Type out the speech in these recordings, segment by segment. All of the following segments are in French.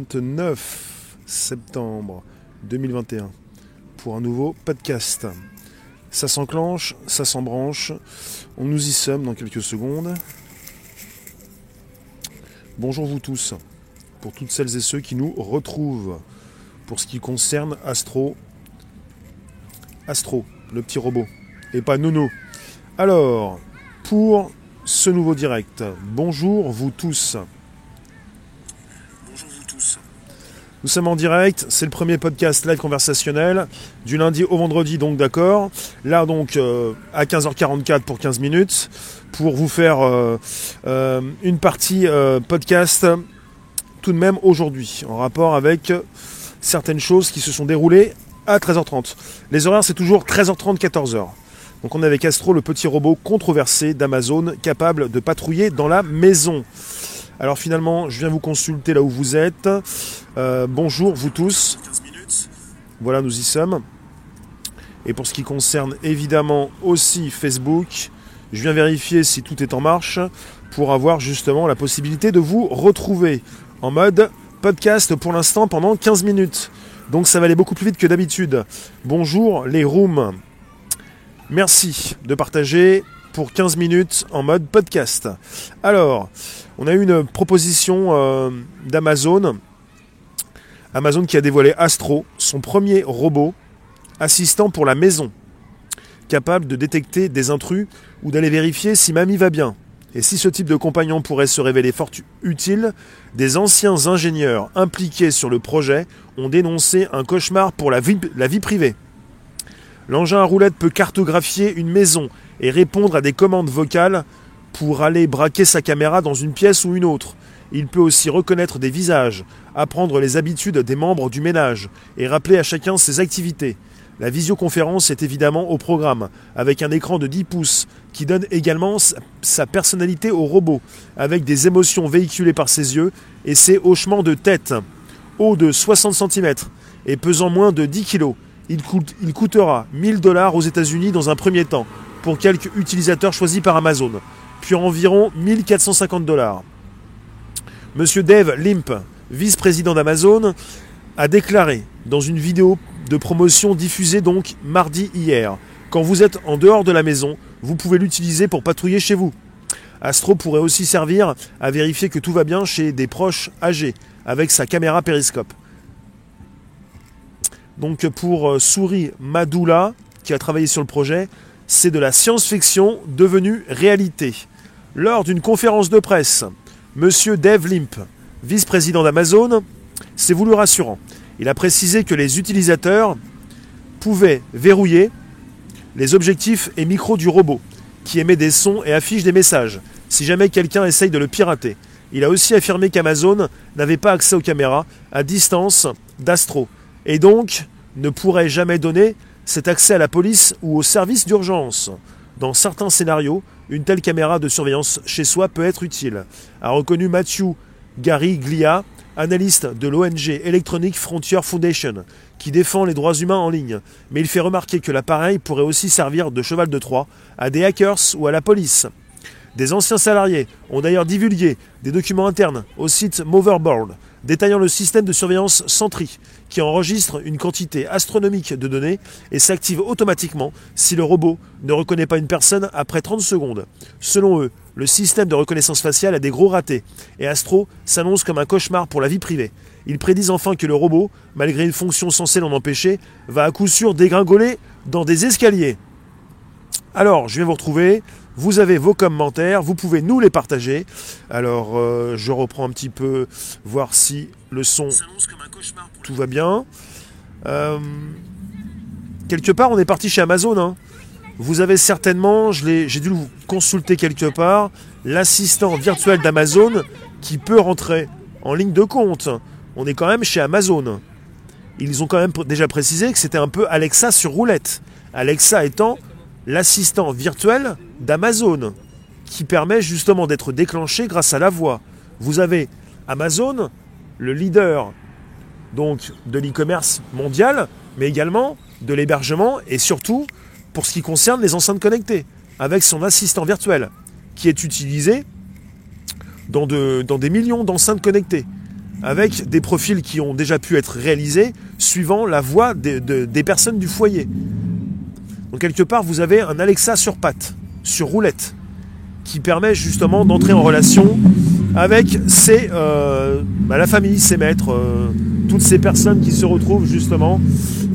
29 septembre 2021 pour un nouveau podcast. Ça s'enclenche, ça s'embranche. On nous y sommes dans quelques secondes. Bonjour vous tous, pour toutes celles et ceux qui nous retrouvent pour ce qui concerne Astro. Astro, le petit robot, et pas Nono. Alors, pour ce nouveau direct, bonjour vous tous. Nous sommes en direct, c'est le premier podcast live conversationnel du lundi au vendredi, donc d'accord. Là donc euh, à 15h44 pour 15 minutes pour vous faire euh, euh, une partie podcast tout de même aujourd'hui en rapport avec certaines choses qui se sont déroulées à 13h30. Les horaires c'est toujours 13h30 14h. Donc on est avec Astro, le petit robot controversé d'Amazon capable de patrouiller dans la maison. Alors finalement, je viens vous consulter là où vous êtes. Euh, bonjour vous tous. Voilà, nous y sommes. Et pour ce qui concerne évidemment aussi Facebook, je viens vérifier si tout est en marche pour avoir justement la possibilité de vous retrouver en mode podcast pour l'instant pendant 15 minutes. Donc ça va aller beaucoup plus vite que d'habitude. Bonjour les rooms. Merci de partager pour 15 minutes en mode podcast. Alors, on a eu une proposition euh, d'Amazon. Amazon qui a dévoilé Astro, son premier robot assistant pour la maison, capable de détecter des intrus ou d'aller vérifier si mamie va bien. Et si ce type de compagnon pourrait se révéler fort utile, des anciens ingénieurs impliqués sur le projet ont dénoncé un cauchemar pour la vie, privée. L'engin à roulette peut cartographier une maison et répondre à des commandes vocales pour aller braquer sa caméra dans une pièce ou une autre. Il peut aussi reconnaître des visages, apprendre les habitudes des membres du ménage et rappeler à chacun ses activités. La visioconférence est évidemment au programme, avec un écran de 10 pouces qui donne également sa personnalité au robot, avec des émotions véhiculées par ses yeux et ses hochements de tête. Haut de 60 cm et pesant moins de 10 kg, il, coûtera 1000 dollars aux États-Unis dans un premier temps, pour quelques utilisateurs choisis par Amazon puis environ 1450 dollars. Monsieur Dave Limp, vice-président d'Amazon, a déclaré dans une vidéo de promotion diffusée donc mardi hier Quand vous êtes en dehors de la maison, vous pouvez l'utiliser pour patrouiller chez vous. Astro pourrait aussi servir à vérifier que tout va bien chez des proches âgés avec sa caméra périscope. Donc pour euh, Souris Madoula, qui a travaillé sur le projet, c'est de la science-fiction devenue réalité. Lors d'une conférence de presse, M. Dave Limp, vice-président d'Amazon, s'est voulu rassurant. Il a précisé que les utilisateurs pouvaient verrouiller les objectifs et micros du robot, qui émet des sons et affiche des messages, si jamais quelqu'un essaye de le pirater. Il a aussi affirmé qu'Amazon n'avait pas accès aux caméras à distance d'Astro, et donc ne pourrait jamais donner cet accès à la police ou au service d'urgence. Dans certains scénarios, une telle caméra de surveillance chez soi peut être utile, a reconnu Matthew Glia, analyste de l'ONG Electronic Frontier Foundation, qui défend les droits humains en ligne. Mais il fait remarquer que l'appareil pourrait aussi servir de cheval de Troie à des hackers ou à la police. Des anciens salariés ont d'ailleurs divulgué des documents internes au site Moverboard détaillant le système de surveillance Sentry, qui enregistre une quantité astronomique de données et s'active automatiquement si le robot ne reconnaît pas une personne après 30 secondes. Selon eux, le système de reconnaissance faciale a des gros ratés, et Astro s'annonce comme un cauchemar pour la vie privée. Ils prédisent enfin que le robot, malgré une fonction censée l'en empêcher, va à coup sûr dégringoler dans des escaliers. Alors, je viens vous retrouver. Vous avez vos commentaires, vous pouvez nous les partager. Alors, euh, je reprends un petit peu, voir si le son, tout va bien. Euh, quelque part, on est parti chez Amazon. Hein. Vous avez certainement, j'ai dû vous consulter quelque part, l'assistant virtuel d'Amazon qui peut rentrer en ligne de compte. On est quand même chez Amazon. Ils ont quand même déjà précisé que c'était un peu Alexa sur roulette. Alexa étant l'assistant virtuel d'Amazon, qui permet justement d'être déclenché grâce à la voix. Vous avez Amazon, le leader donc de l'e-commerce mondial, mais également de l'hébergement et surtout pour ce qui concerne les enceintes connectées, avec son assistant virtuel, qui est utilisé dans, des millions d'enceintes connectées. avec des profils qui ont déjà pu être réalisés suivant la voix des personnes du foyer. Donc quelque part, vous avez un Alexa sur patte, sur roulette, qui permet justement d'entrer en relation avec euh, bah, la famille, ses maîtres, euh, toutes ces personnes qui se retrouvent justement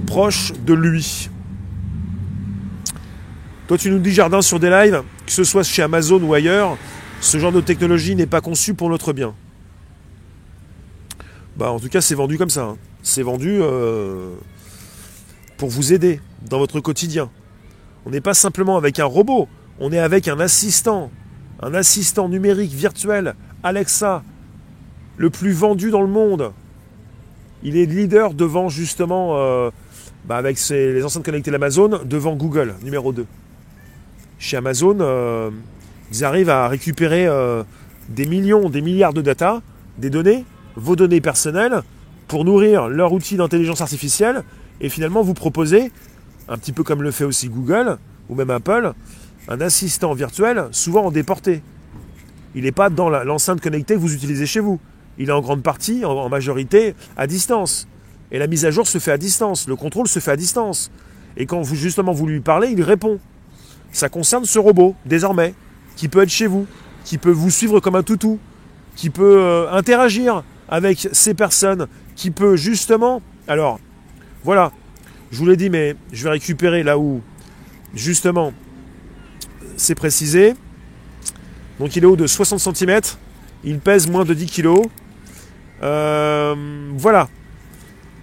proches de lui. Toi, tu nous dis jardin sur des lives, que ce soit chez Amazon ou ailleurs, ce genre de technologie n'est pas conçu pour notre bien. Bah, en tout cas, c'est vendu comme ça. Hein. C'est vendu euh, pour vous aider dans votre quotidien. On n'est pas simplement avec un robot, on est avec un assistant, un assistant numérique virtuel, Alexa, le plus vendu dans le monde. Il est leader devant justement, euh, bah, avec les enceintes connectées d'Amazon, devant Google, numéro 2. Chez Amazon, euh, ils arrivent à récupérer des millions, des milliards de data, des données, vos données personnelles pour nourrir leur outil d'intelligence artificielle et finalement vous proposer, un petit peu comme le fait aussi Google ou même Apple, un assistant virtuel souvent en déporté. Il n'est pas dans l'enceinte connectée que vous utilisez chez vous. Il est en grande partie, en, majorité, à distance. Et la mise à jour se fait à distance, le contrôle se fait à distance. Et quand vous justement vous lui parlez, il répond. Ça concerne ce robot, désormais, qui peut être chez vous, qui peut vous suivre comme un toutou, qui peut euh, interagir avec ces personnes qui peut justement... Alors, voilà, je vous l'ai dit, mais je vais récupérer là où justement c'est précisé. Donc il est haut de 60 cm, il pèse moins de 10 kg. Euh, voilà,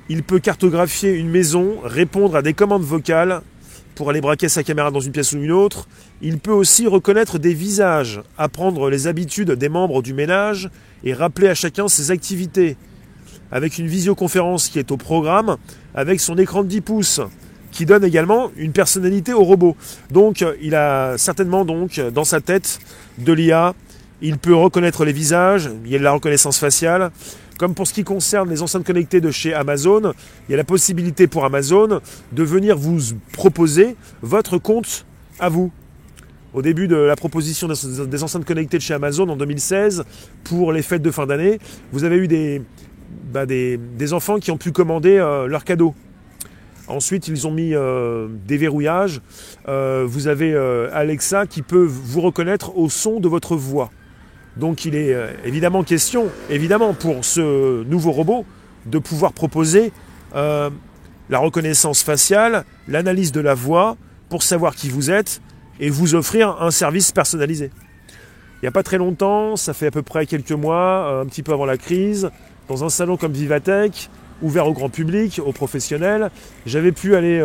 il peut cartographier une maison, répondre à des commandes vocales pour aller braquer sa caméra dans une pièce ou une autre. Il peut aussi reconnaître des visages, apprendre les habitudes des membres du ménage et rappeler à chacun ses activités. Avec une visioconférence qui est au programme, avec son écran de 10 pouces, qui donne également une personnalité au robot. Donc il a certainement donc dans sa tête de l'IA, il peut reconnaître les visages, il y a de la reconnaissance faciale, comme pour ce qui concerne les enceintes connectées de chez Amazon, il y a la possibilité pour Amazon de venir vous proposer votre compte à vous. Au début de la proposition des enceintes connectées de chez Amazon en 2016, pour les fêtes de fin d'année, vous avez eu des, bah, des, enfants qui ont pu commander euh, leurs cadeaux. Ensuite, ils ont mis euh, des verrouillages. Euh, vous avez Alexa qui peut vous reconnaître au son de votre voix. Donc il est euh, évidemment question, évidemment, pour ce nouveau robot, de pouvoir proposer euh, la reconnaissance faciale, l'analyse de la voix, pour savoir qui vous êtes et vous offrir un service personnalisé. Il n'y a pas très longtemps, ça fait à peu près quelques mois, euh, un petit peu avant la crise, dans un salon comme Vivatech, ouvert au grand public, aux professionnels, j'avais pu aller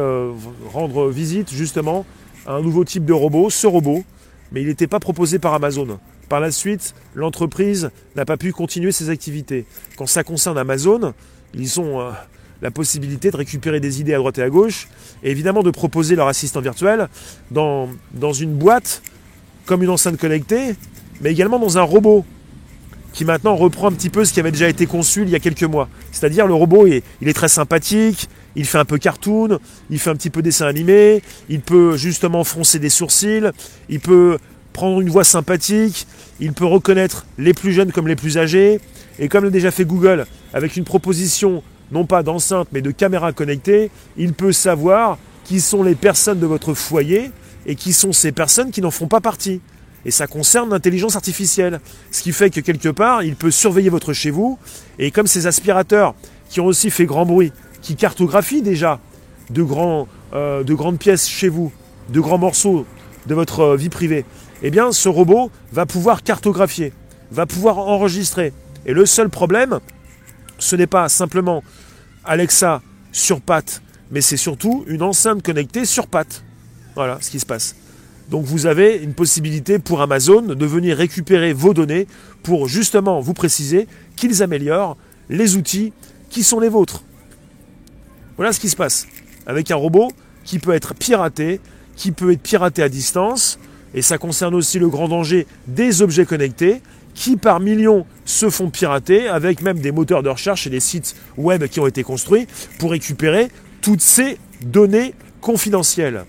rendre visite justement à un nouveau type de robot, ce robot, mais il n'était pas proposé par Amazon. Par la suite, l'entreprise n'a pas pu continuer ses activités. Quand ça concerne Amazon, ils ont euh, la possibilité de récupérer des idées à droite et à gauche, et évidemment de proposer leur assistant virtuel dans une boîte comme une enceinte connectée, mais également dans un robot qui maintenant reprend un petit peu ce qui avait déjà été conçu il y a quelques mois. C'est-à-dire le robot, il est très sympathique, il fait un peu cartoon, il fait un petit peu dessin animé, il peut justement froncer des sourcils, il peut prendre une voix sympathique, il peut reconnaître les plus jeunes comme les plus âgés, et comme l'a déjà fait Google, avec une proposition non pas d'enceinte mais de caméra connectée, il peut savoir qui sont les personnes de votre foyer et qui sont ces personnes qui n'en font pas partie. Et ça concerne l'intelligence artificielle. Ce qui fait que quelque part, il peut surveiller votre chez vous. Et comme ces aspirateurs qui ont aussi fait grand bruit, qui cartographient déjà de, euh, de grandes pièces chez vous, de grands morceaux de votre euh, vie privée, eh bien ce robot va pouvoir cartographier, va pouvoir enregistrer. Et le seul problème, ce n'est pas simplement Alexa sur patte, mais c'est surtout une enceinte connectée sur patte. Voilà ce qui se passe. Donc vous avez une possibilité pour Amazon de venir récupérer vos données pour justement vous préciser qu'ils améliorent les outils qui sont les vôtres. Voilà ce qui se passe avec un robot qui peut être piraté, qui peut être piraté à distance, et ça concerne aussi le grand danger des objets connectés qui par millions se font pirater avec même des moteurs de recherche et des sites web qui ont été construits pour récupérer toutes ces données confidentielles.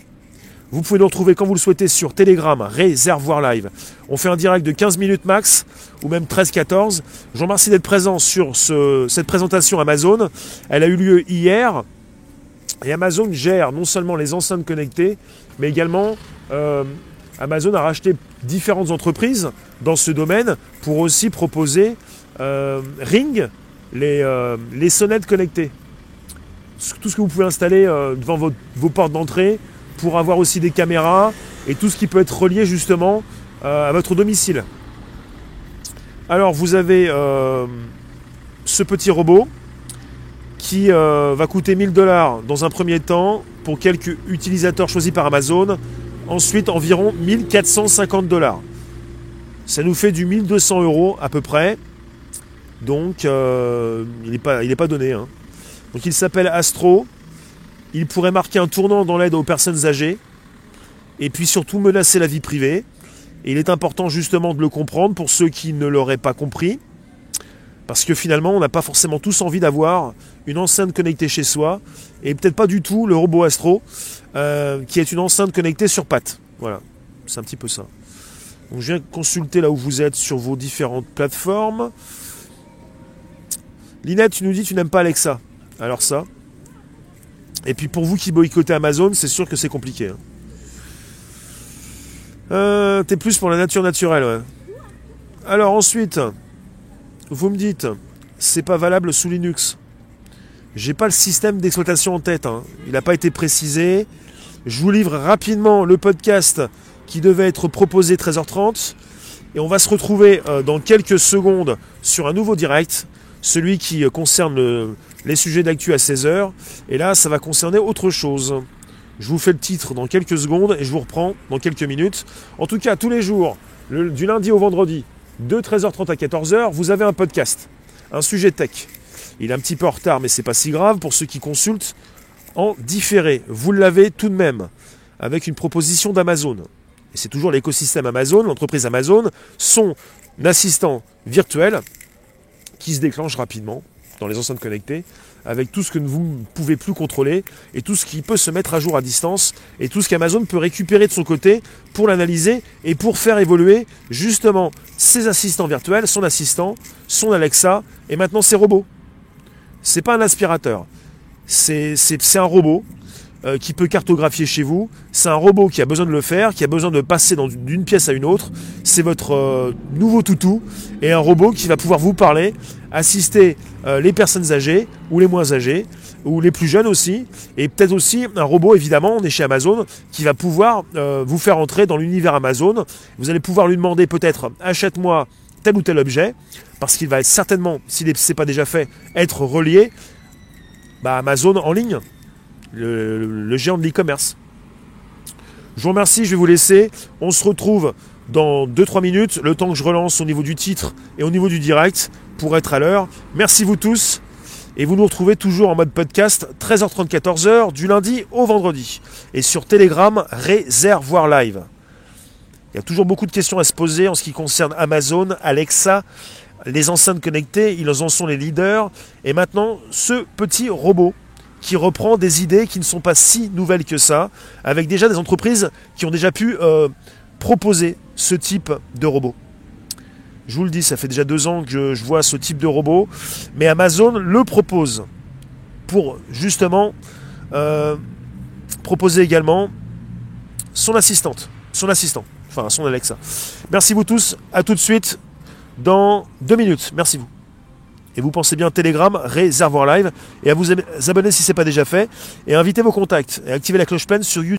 Vous pouvez nous retrouver quand vous le souhaitez sur Telegram, Réservoir Live. On fait un direct de 15 minutes max, ou même 13-14. Je vous remercie d'être présent sur cette présentation Amazon. Elle a eu lieu hier. Et Amazon gère non seulement les enceintes connectées, mais également euh, Amazon a racheté différentes entreprises dans ce domaine pour aussi proposer euh, Ring, les, euh, les, sonnettes connectées. Tout ce que vous pouvez installer devant vos, portes d'entrée pour avoir aussi des caméras et tout ce qui peut être relié justement à votre domicile. Alors vous avez ce petit robot qui euh, va coûter 1000 dollars dans un premier temps pour quelques utilisateurs choisis par Amazon. Ensuite, environ 1450 dollars. Ça nous fait du 1200 euros à peu près. Donc, euh, il n'est pas, pas donné. Hein. Donc, il s'appelle Astro. Il pourrait marquer un tournant dans l'aide aux personnes âgées. Et puis surtout menacer la vie privée. Et il est important justement de le comprendre pour ceux qui ne l'auraient pas compris. Parce que finalement, on n'a pas forcément tous envie d'avoir une enceinte connectée chez soi, et peut-être pas du tout le robot Astro, euh, qui est une enceinte connectée sur pattes. Voilà, c'est un petit peu ça. Donc je viens consulter là où vous êtes sur vos différentes plateformes. Linette, tu nous dis tu n'aimes pas Alexa. Alors ça. Et puis pour vous qui boycottez Amazon, c'est sûr que c'est compliqué. Hein. Euh, T'es plus pour la nature naturelle. Alors ensuite, vous me dites, c'est pas valable sous Linux. J'ai pas le système d'exploitation en tête. Hein. Il n'a pas été précisé. Je vous livre rapidement le podcast qui devait être proposé 13h30. Et on va se retrouver euh, dans quelques secondes sur un nouveau direct, celui qui euh, concerne les sujets d'actu à 16h. Et là, ça va concerner autre chose. Je vous fais le titre dans quelques secondes et je vous reprends dans quelques minutes. En tout cas, tous les jours, du lundi au vendredi, de 13h30 à 14h, vous avez un podcast, un sujet tech. Il est un petit peu en retard, mais c'est pas si grave pour ceux qui consultent en différé. Vous l'avez tout de même avec une proposition d'Amazon. Et c'est toujours l'écosystème Amazon, l'entreprise Amazon, son assistant virtuel qui se déclenche rapidement dans les enceintes connectées avec tout ce que vous ne pouvez plus contrôler et tout ce qui peut se mettre à jour à distance et tout ce qu'Amazon peut récupérer de son côté pour l'analyser et pour faire évoluer justement ses assistants virtuels, son assistant, son Alexa et maintenant ses robots. C'est pas un aspirateur, c'est un robot euh, qui peut cartographier chez vous. C'est un robot qui a besoin de le faire, qui a besoin de passer d'une pièce à une autre. C'est votre euh, nouveau toutou et un robot qui va pouvoir vous parler, assister euh, les personnes âgées ou les moins âgées ou les plus jeunes aussi. Et peut-être aussi un robot, évidemment, on est chez Amazon, qui va pouvoir vous faire entrer dans l'univers Amazon. Vous allez pouvoir lui demander peut-être achète-moi tel ou tel objet, parce qu'il va certainement, s'il n'est pas déjà fait, être relié bah, Amazon en ligne le, géant de l'e-commerce. Je vous remercie, je vais vous laisser. On se retrouve dans 2-3 minutes, le temps que je relance au niveau du titre et au niveau du direct pour être à l'heure. Merci vous tous. Et vous nous retrouvez toujours en mode podcast 13h30 14h du lundi au vendredi. Et sur Telegram, Réservoir Live. Il y a toujours beaucoup de questions à se poser en ce qui concerne Amazon, Alexa, les enceintes connectées, ils en sont les leaders. Et maintenant, ce petit robot qui reprend des idées qui ne sont pas si nouvelles que ça, avec déjà des entreprises qui ont déjà pu euh, proposer ce type de robot. Je vous le dis, ça fait déjà deux ans que je, vois ce type de robot, mais Amazon le propose pour justement euh, proposer également son assistante, son assistant, enfin son Alexa. Merci vous tous, à tout de suite dans deux minutes. Merci vous. Et vous pensez bien Telegram, Réservoir Live, et à vous abonner si ce n'est pas déjà fait, et invitez vos contacts, et activez la cloche pleine sur YouTube.